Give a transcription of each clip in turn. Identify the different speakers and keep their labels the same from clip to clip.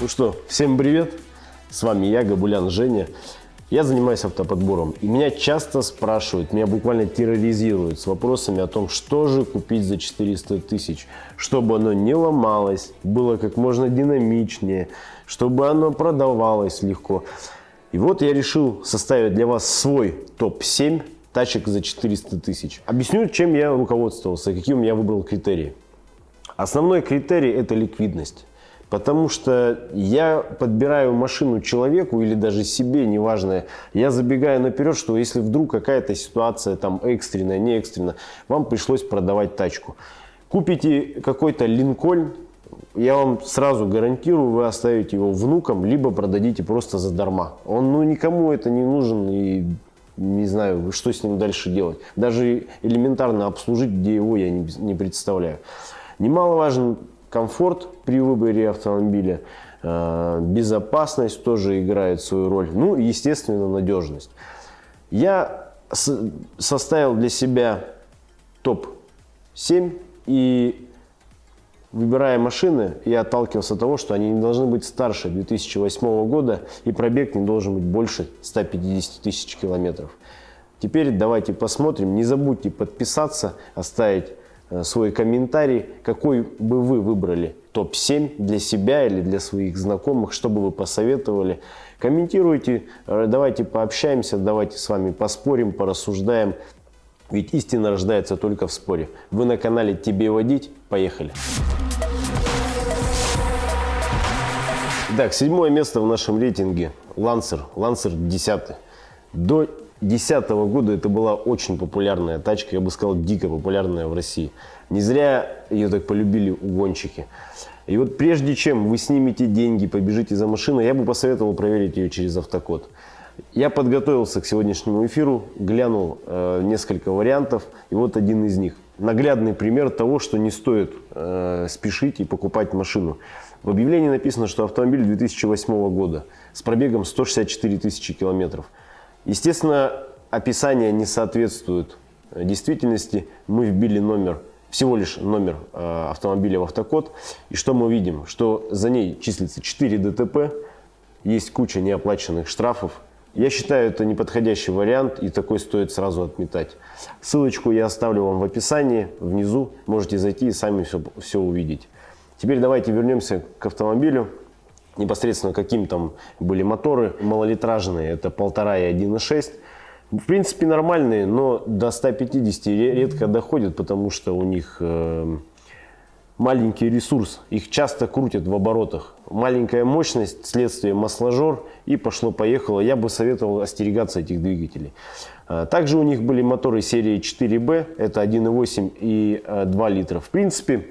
Speaker 1: Ну что, всем привет! С вами я, Габулян Женя. Я занимаюсь автоподбором, и меня часто спрашивают, меня буквально терроризируют с вопросами о том, что же купить за 400 тысяч, чтобы оно не ломалось, было как можно динамичнее, чтобы оно продавалось легко. И вот я решил составить для вас свой топ-7 тачек за 400 тысяч. Объясню, чем я руководствовался, какие я выбрал критерии. Основной критерий – это ликвидность. Потому что я подбираю машину человеку или даже себе, неважно, я забегаю наперед, что если вдруг какая-то ситуация там экстренная, не экстренная, вам пришлось продавать тачку. Купите какой-то Линкольн, я вам сразу гарантирую, вы оставите его внукам, либо продадите просто задарма. Он ну, никому это не нужен и не знаю, что с ним дальше делать. Даже элементарно обслужить, где его я не, не представляю. Немаловажен комфорт при выборе автомобиля, э, безопасность тоже играет свою роль, ну и, естественно, надежность. Я составил для себя топ-7 и Выбирая машины, я отталкивался от того, что они не должны быть старше 2008 года и пробег не должен быть больше 150 тысяч километров. Теперь давайте посмотрим. Не забудьте подписаться, оставить свой комментарий, какой бы вы выбрали топ-7 для себя или для своих знакомых, что бы вы посоветовали. Комментируйте, э, давайте пообщаемся, давайте с вами поспорим, порассуждаем. Ведь истина рождается только в споре. Вы на канале «Тебе водить». Поехали! Итак, седьмое место в нашем рейтинге – Lancer. Lancer 10. До 2010 года это была очень популярная тачка, я бы сказал, дико популярная в России. Не зря ее так полюбили угонщики. И вот прежде чем вы снимете деньги, побежите за машиной, я бы посоветовал проверить ее через автокод. Я подготовился к сегодняшнему эфиру, глянул э, несколько вариантов, и вот один из них. Наглядный пример того, что не стоит э, спешить и покупать машину. В объявлении написано, что автомобиль 2008 года с пробегом 164 тысячи километров – Естественно, описание не соответствует действительности. Мы вбили номер, всего лишь номер э, автомобиля в автокод. И что мы видим? Что за ней числится 4 ДТП, есть куча неоплаченных штрафов. Я считаю, это неподходящий вариант, и такой стоит сразу отметать. Ссылочку я оставлю вам в описании, внизу. Можете зайти и сами все, все увидеть. Теперь давайте вернемся к автомобилю непосредственно каким там были моторы малолитражные, это полтора и 1.6. В принципе нормальные, но до 150 редко доходят, потому что у них э, маленький ресурс, их часто крутят в оборотах. Маленькая мощность, следствие масложор и пошло-поехало. Я бы советовал остерегаться этих двигателей. Э, также у них были моторы серии 4B, это 1.8 и 2 э, литра. В принципе,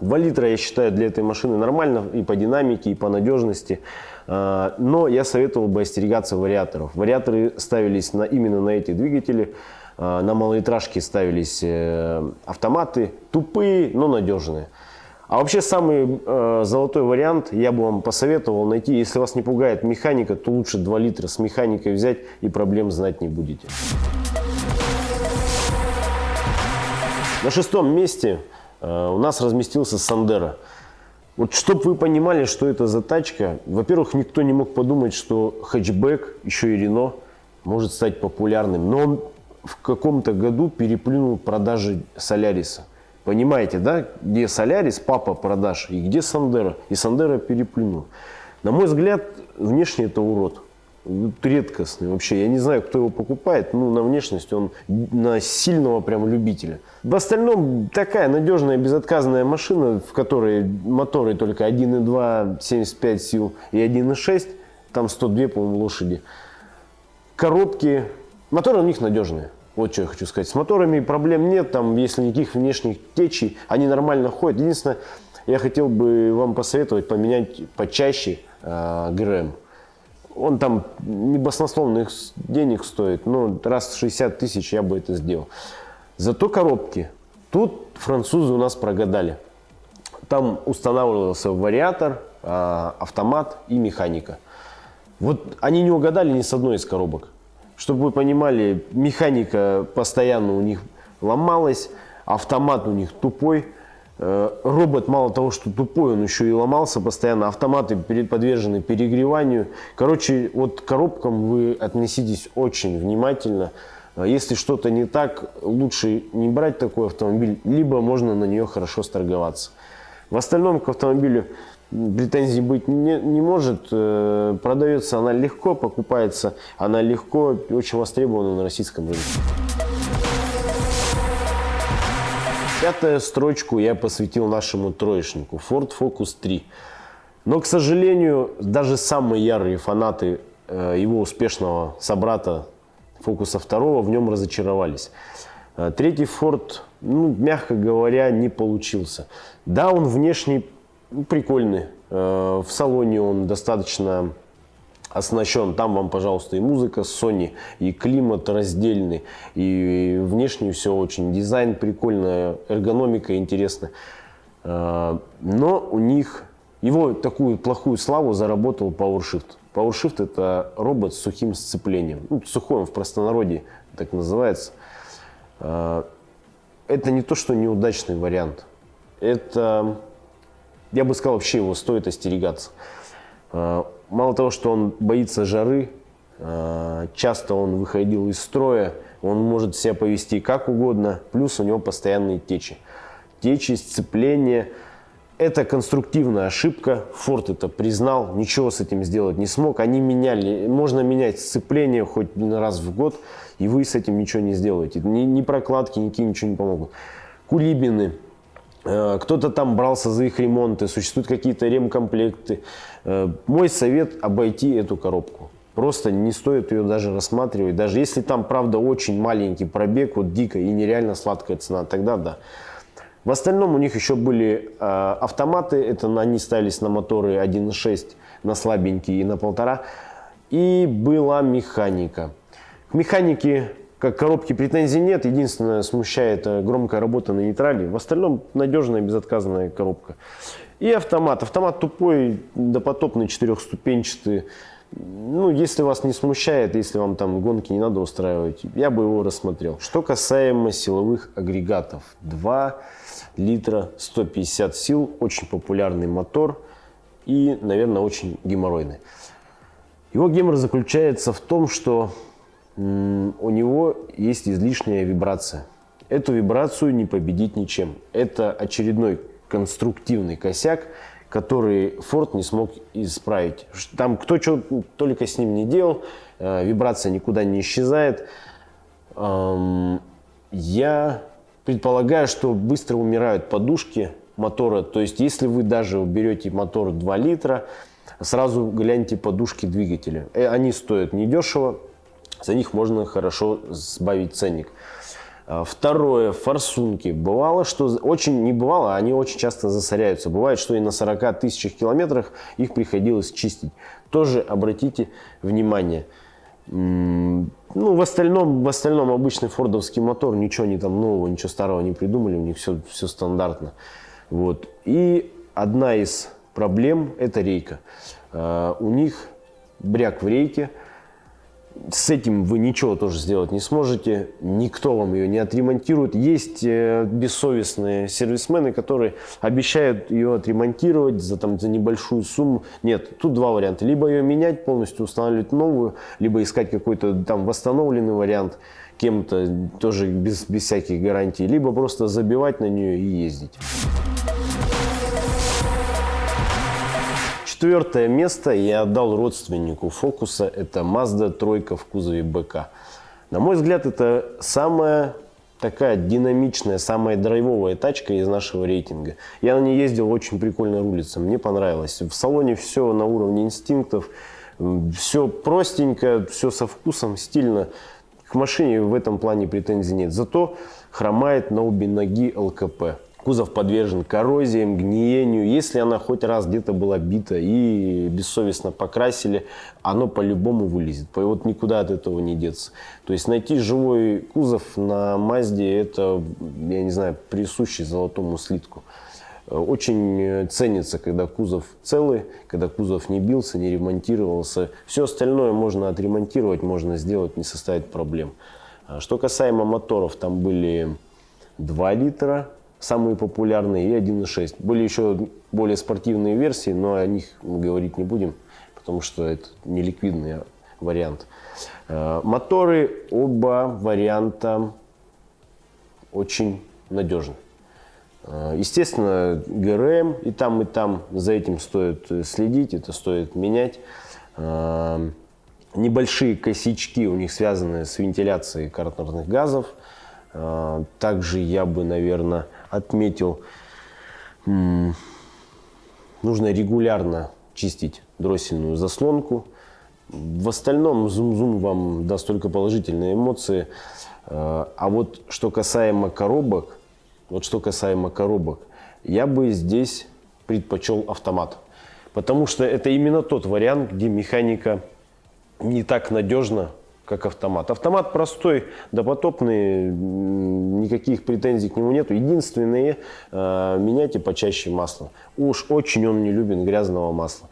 Speaker 1: 2 литра, я считаю, для этой машины нормально и по динамике, и по надежности. А, но я советовал бы остерегаться вариаторов. Вариаторы ставились на, именно на эти двигатели. А, на малолитражке ставились э, автоматы, тупые, но надежные. А вообще самый э, золотой вариант я бы вам посоветовал найти. Если вас не пугает механика, то лучше 2 литра с механикой взять и проблем знать не будете. На шестом месте у нас разместился Сандера. Вот чтобы вы понимали, что это за тачка, во-первых, никто не мог подумать, что хэтчбэк, еще и Рено, может стать популярным. Но он в каком-то году переплюнул продажи Соляриса. Понимаете, да? Где Солярис, папа продаж, и где Сандера. И Сандера переплюнул. На мой взгляд, внешне это урод редкостный вообще. Я не знаю, кто его покупает. Ну, на внешность он на сильного прям любителя. В остальном такая надежная безотказная машина, в которой моторы только 1.2, 75 сил и 1.6. Там 102, по-моему, лошади. Коробки. Моторы у них надежные. Вот что я хочу сказать. С моторами проблем нет, там, если никаких внешних течей, они нормально ходят. Единственное, я хотел бы вам посоветовать поменять почаще э, ГРМ. Он там не баснословных денег стоит, но раз 60 тысяч я бы это сделал. Зато коробки. Тут французы у нас прогадали. Там устанавливался вариатор, а, автомат и механика. Вот они не угадали ни с одной из коробок. Чтобы вы понимали, механика постоянно у них ломалась, автомат у них тупой, робот мало того, что тупой, он еще и ломался постоянно. Автоматы подвержены перегреванию. Короче, вот к коробкам вы относитесь очень внимательно. Э, если что-то не так, лучше не брать такой автомобиль, либо можно на нее хорошо сторговаться. В остальном к автомобилю претензий быть не, не может. Э, продается она легко, покупается она легко, очень востребована на российском рынке. Пятую строчку я посвятил нашему троечнику Ford Focus 3. Но, к сожалению, даже самые ярые фанаты э, его успешного собрата Focus 2 в нем разочаровались. Э, третий Ford, ну, мягко говоря, не получился. Да, он внешне ну, прикольный. Э, в салоне он достаточно оснащен. Там вам, пожалуйста, и музыка Sony, и климат раздельный, и внешне все очень. Дизайн прикольный, эргономика интересная. Э, но у них его такую плохую славу заработал PowerShift. PowerShift это робот с сухим сцеплением. Ну, сухой он в простонародье так называется. Э, это не то, что неудачный вариант. Это, я бы сказал, вообще его стоит остерегаться. Мало того, что он боится жары, э, часто он выходил из строя, он может себя повести как угодно, плюс у него постоянные течи. Течи, сцепление – это конструктивная ошибка. Форд это признал, ничего с этим сделать не смог. Они меняли, можно менять сцепление хоть раз в год, и вы с этим ничего не сделаете. Ни, ни прокладки, никакие ничего не помогут. Кулибины, кто-то там брался за их ремонты, существуют какие-то ремкомплекты. Э, мой совет обойти эту коробку. Просто не стоит ее даже рассматривать. Даже если там, правда, очень маленький пробег, вот дико и нереально сладкая цена, тогда да. В остальном у них еще были э, автоматы, это они ставились на моторы 1.6, на слабенькие и на полтора. И была механика. К механике как коробки претензий нет. Единственное, смущает э, громкая работа на нейтрале. В остальном надежная безотказная коробка. И автомат. Автомат тупой, допотопный, четырехступенчатый. Ну, если вас не смущает, если вам там гонки не надо устраивать, я бы его рассмотрел. Что касаемо силовых агрегатов. 2 литра, 150 сил, очень популярный мотор и, наверное, очень геморройный. Его гемор заключается в том, что у него есть излишняя вибрация. Эту вибрацию не победить ничем. Это очередной конструктивный косяк, который Ford не смог исправить. Там кто что только с ним не делал, э, вибрация никуда не исчезает. Я предполагаю, что быстро умирают подушки мотора. То есть, если вы даже берете мотор 2 литра, сразу гляньте подушки двигателя. Э, они стоят недешево, за них можно хорошо сбавить ценник. А, второе, форсунки. Бывало, что очень не бывало, они очень часто засоряются. Бывает, что и на 40 тысячах километрах их приходилось чистить. Тоже обратите внимание. Ну, в остальном, в остальном обычный фордовский мотор, ничего не там нового, ничего старого не придумали, у них все, все стандартно. Вот. И одна из проблем – это рейка. А, у них бряк в рейке – с этим вы ничего тоже сделать не сможете, никто вам ее не отремонтирует. Есть э, бессовестные сервисмены, которые обещают ее отремонтировать за, там, за небольшую сумму. Нет, тут два варианта. Либо ее менять, полностью устанавливать новую, либо искать какой-то там восстановленный вариант кем-то, тоже без, без всяких гарантий, либо просто забивать на нее и ездить. Четвертое место я отдал родственнику Фокуса. Это Mazda тройка в кузове БК. На мой взгляд, это самая такая динамичная, самая драйвовая тачка из нашего рейтинга. Я на ней ездил, очень прикольно рулится, мне понравилось. В салоне все на уровне инстинктов, все простенько, все со вкусом, стильно. К машине в этом плане претензий нет. Зато хромает на обе ноги ЛКП кузов подвержен коррозиям, гниению. Если она хоть раз где-то была бита и бессовестно покрасили, оно по-любому вылезет. Вот никуда от этого не деться. То есть найти живой кузов на Мазде, это, я не знаю, присущий золотому слитку. Очень ценится, когда кузов целый, когда кузов не бился, не ремонтировался. Все остальное можно отремонтировать, можно сделать, не составит проблем. Что касаемо моторов, там были 2 литра, самые популярные, и 1.6. Были еще более спортивные версии, но о них мы говорить не будем, потому что это не ликвидный вариант. Э, моторы, оба варианта очень надежны. Э, естественно, ГРМ и там, и там за этим стоит следить, это стоит менять. Э, небольшие косячки у них связаны с вентиляцией картерных газов. Также я бы, наверное, отметил, нужно регулярно чистить дроссельную заслонку. В остальном зум-зум вам даст только положительные эмоции. Э, а вот что касаемо коробок, вот что касаемо коробок, я бы здесь предпочел автомат. Потому что это именно тот вариант, где механика не так надежна, как автомат. Автомат простой, допотопный, никаких претензий к нему нету. Единственное, э, меняйте почаще масло. Уж очень он не любит грязного масла.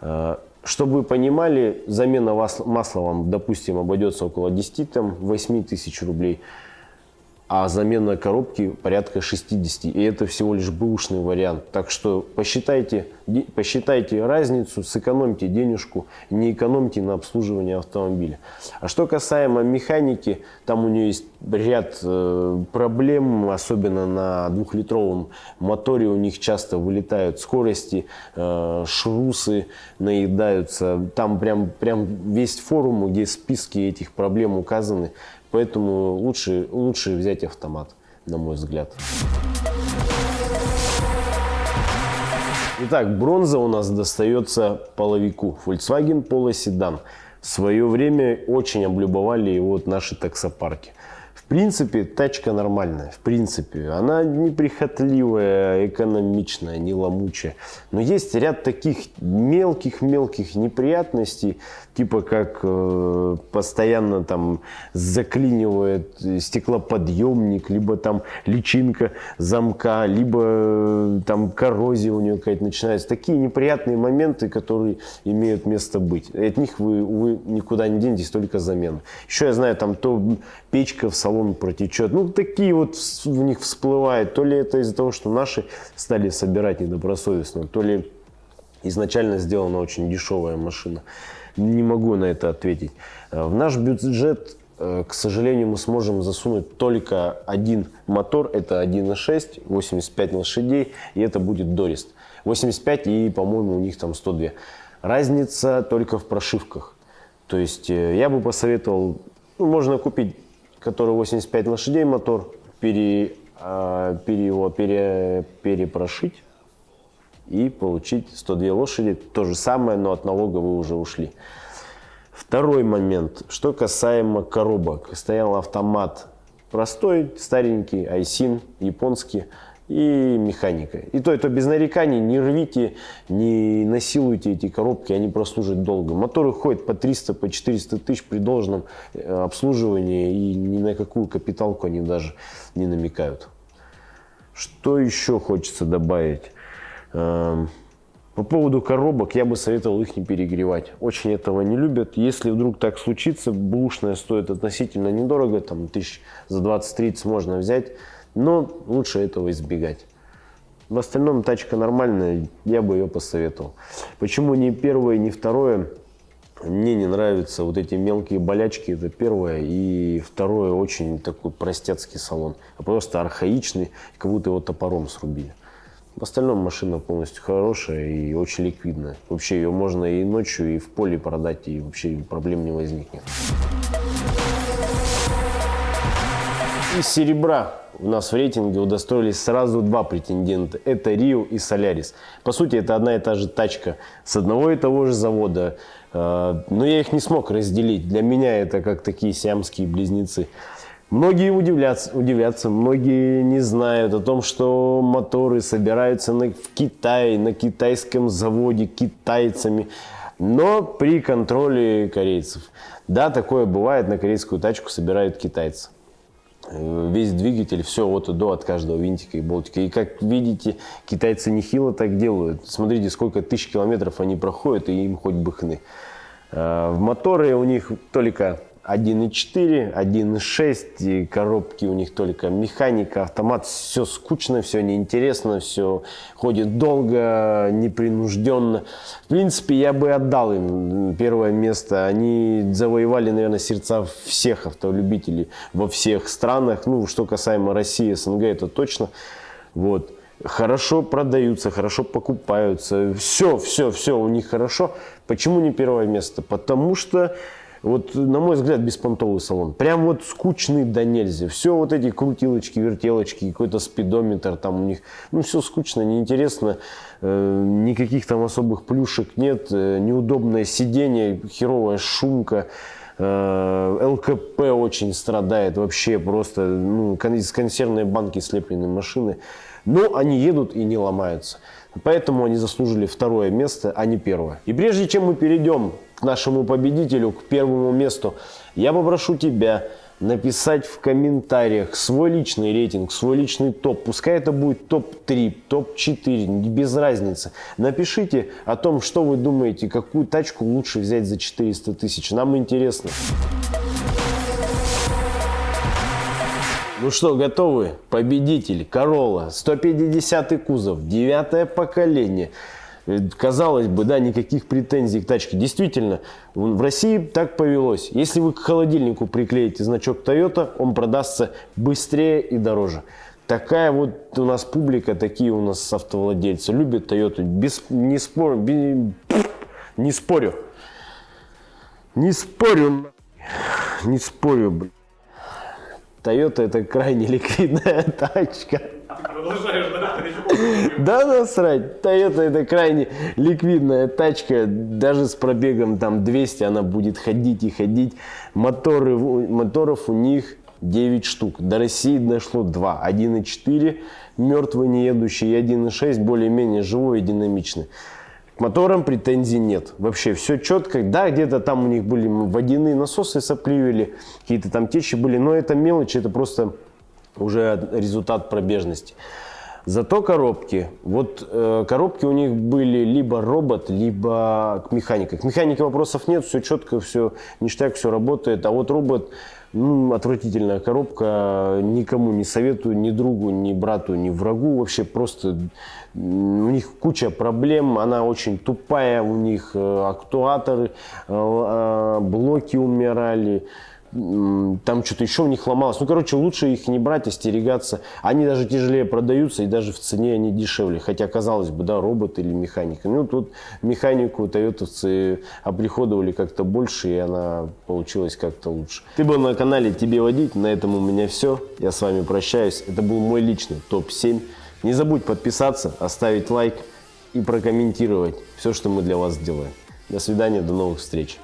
Speaker 1: Э, чтобы вы понимали, замена масла вам, допустим, обойдется около 10-8 тысяч рублей а замена коробки порядка 60. И это всего лишь бэушный вариант. Так что посчитайте, посчитайте разницу, сэкономьте денежку, не экономьте на обслуживании автомобиля. А что касаемо механики, там у нее есть ряд э, проблем, особенно на двухлитровом моторе у них часто вылетают скорости, э, шрусы наедаются. Там прям, прям весь форум, где списки этих проблем указаны. Поэтому лучше, лучше взять автомат, на мой взгляд. Итак, бронза у нас достается половику. Volkswagen Polo Sedan. В свое время очень облюбовали его вот наши таксопарки принципе, тачка нормальная, в принципе. Она неприхотливая, экономичная, не ломучая. Но есть ряд таких мелких-мелких неприятностей, типа как э, постоянно там заклинивает стеклоподъемник, либо там личинка замка, либо э, там коррозия у нее какая-то начинается. Такие неприятные моменты, которые имеют место быть. от них вы, увы, никуда не денетесь, только замена. Еще я знаю, там то печка в салоне салон протечет. Ну, такие вот в них всплывают. То ли это из-за того, что наши стали собирать недобросовестно, то ли изначально сделана очень дешевая машина. Не могу на это ответить. Э, в наш бюджет, э, к сожалению, мы сможем засунуть только один мотор. Это 1.6, 85 лошадей, и это будет Дорист. 85 и, по-моему, у них там 102. Разница только в прошивках. То есть э, я бы посоветовал, ну, можно купить который 85 лошадей мотор, пере, э, пере, его пере, перепрошить и получить 102 лошади. То же самое, но от налога вы уже ушли. Второй момент, что касаемо коробок. Стоял автомат простой, старенький, айсин, японский и механика. И то, это без нареканий, не рвите, не насилуйте эти коробки, они прослужат долго. Моторы ходят по 300, по 400 тысяч при должном э, обслуживании, и ни на какую капиталку они даже не намекают. Что еще хочется добавить? Эм, по поводу коробок я бы советовал их не перегревать. Очень этого не любят. Если вдруг так случится, бушная стоит относительно недорого, там тысяч за 20-30 можно взять. Но лучше этого избегать. В остальном тачка нормальная, я бы ее посоветовал. Почему не первое, не второе? Мне не нравятся вот эти мелкие болячки, это первое. И второе, очень такой простецкий салон. А просто архаичный, как будто его топором срубили. В остальном машина полностью хорошая и очень ликвидная. Вообще ее можно и ночью, и в поле продать, и вообще проблем не возникнет. Из серебра у нас в рейтинге удостоились сразу два претендента. Это Рио и Солярис. По сути, это одна и та же тачка с одного и того же завода. Э, но я их не смог разделить. Для меня это как такие сиамские близнецы. Многие удивлятся, удивятся, многие не знают о том, что моторы собираются на, в Китае, на китайском заводе китайцами, но при контроле корейцев. Да, такое бывает, на корейскую тачку собирают китайцы. Э, весь двигатель, все от и до, от каждого винтика и болтика. И как видите, китайцы нехило так делают. Смотрите, сколько тысяч километров они проходят, и им хоть бы хны. Э, в моторы у них только 1.4, 1.6, и коробки у них только механика, автомат, все скучно, все неинтересно, все ходит долго, непринужденно. В принципе, я бы отдал им первое место. Они завоевали, наверное, сердца всех автолюбителей во всех странах. Ну, что касаемо России, СНГ, это точно. Вот хорошо продаются, хорошо покупаются. Все, все, все у них хорошо. Почему не первое место? Потому что вот, на мой взгляд, беспонтовый салон. Прям вот скучный до нельзя. Все вот эти крутилочки, вертелочки, какой-то спидометр там у них. Ну, все скучно, неинтересно. Э, никаких там особых плюшек нет. Э, неудобное сиденье, херовая шумка. Э, ЛКП очень страдает вообще просто. Ну, из консервной банки слепленные машины. Но они едут и не ломаются. Поэтому они заслужили второе место, а не первое. И прежде чем мы перейдем к нашему победителю, к первому месту, я попрошу тебя написать в комментариях свой личный рейтинг, свой личный топ. Пускай это будет топ-3, топ-4, без разницы. Напишите о том, что вы думаете, какую тачку лучше взять за 400 тысяч. Нам интересно. Ну что, готовы? Победитель, Corolla, 150 кузов, девятое поколение. Э, казалось бы, да, никаких претензий к тачке. Действительно, в России так повелось. Если вы к холодильнику приклеите значок Toyota, он продастся быстрее и дороже. Такая вот у нас публика, такие у нас автовладельцы. Любят Toyota. Без, не, спор, без, не спорю. Не спорю. Не спорю, блин. Toyota это крайне ликвидная тачка. Продолжаешь, да? Насрать. Toyota это крайне ликвидная тачка. Даже с пробегом там 200 она будет ходить и ходить. Моторы, моторов у них 9 штук. До России дошло 2. 1.4 мертвый, неедущий, и 1.6 более-менее живой и динамичный. К моторам претензий нет. Вообще все четко. Да, где-то там у них были водяные насосы сопливили, какие-то там течи были, но это мелочи, это просто уже результат пробежности. Зато коробки. Вот э, коробки у них были либо робот, либо механика. К механике вопросов нет, все четко, все ништяк, все работает. А вот робот, ну, отвратительная коробка. Никому не советую, ни другу, ни брату, ни врагу. Вообще просто у них куча проблем, она очень тупая, у них э, актуаторы, э, э, блоки умирали, там что-то еще у них ломалось. Ну, короче, лучше их не брать, остерегаться. Они даже тяжелее продаются, и даже в цене они дешевле. Хотя, казалось бы, да, робот или механика. Ну, тут механику тойотовцы оприходовали как-то больше, и она получилась как-то лучше. Ты был на канале «Тебе водить». На этом у меня все. Я с вами прощаюсь. Это был мой личный топ-7. Не забудь подписаться, оставить лайк и прокомментировать все, что мы для вас делаем. До свидания, до новых встреч.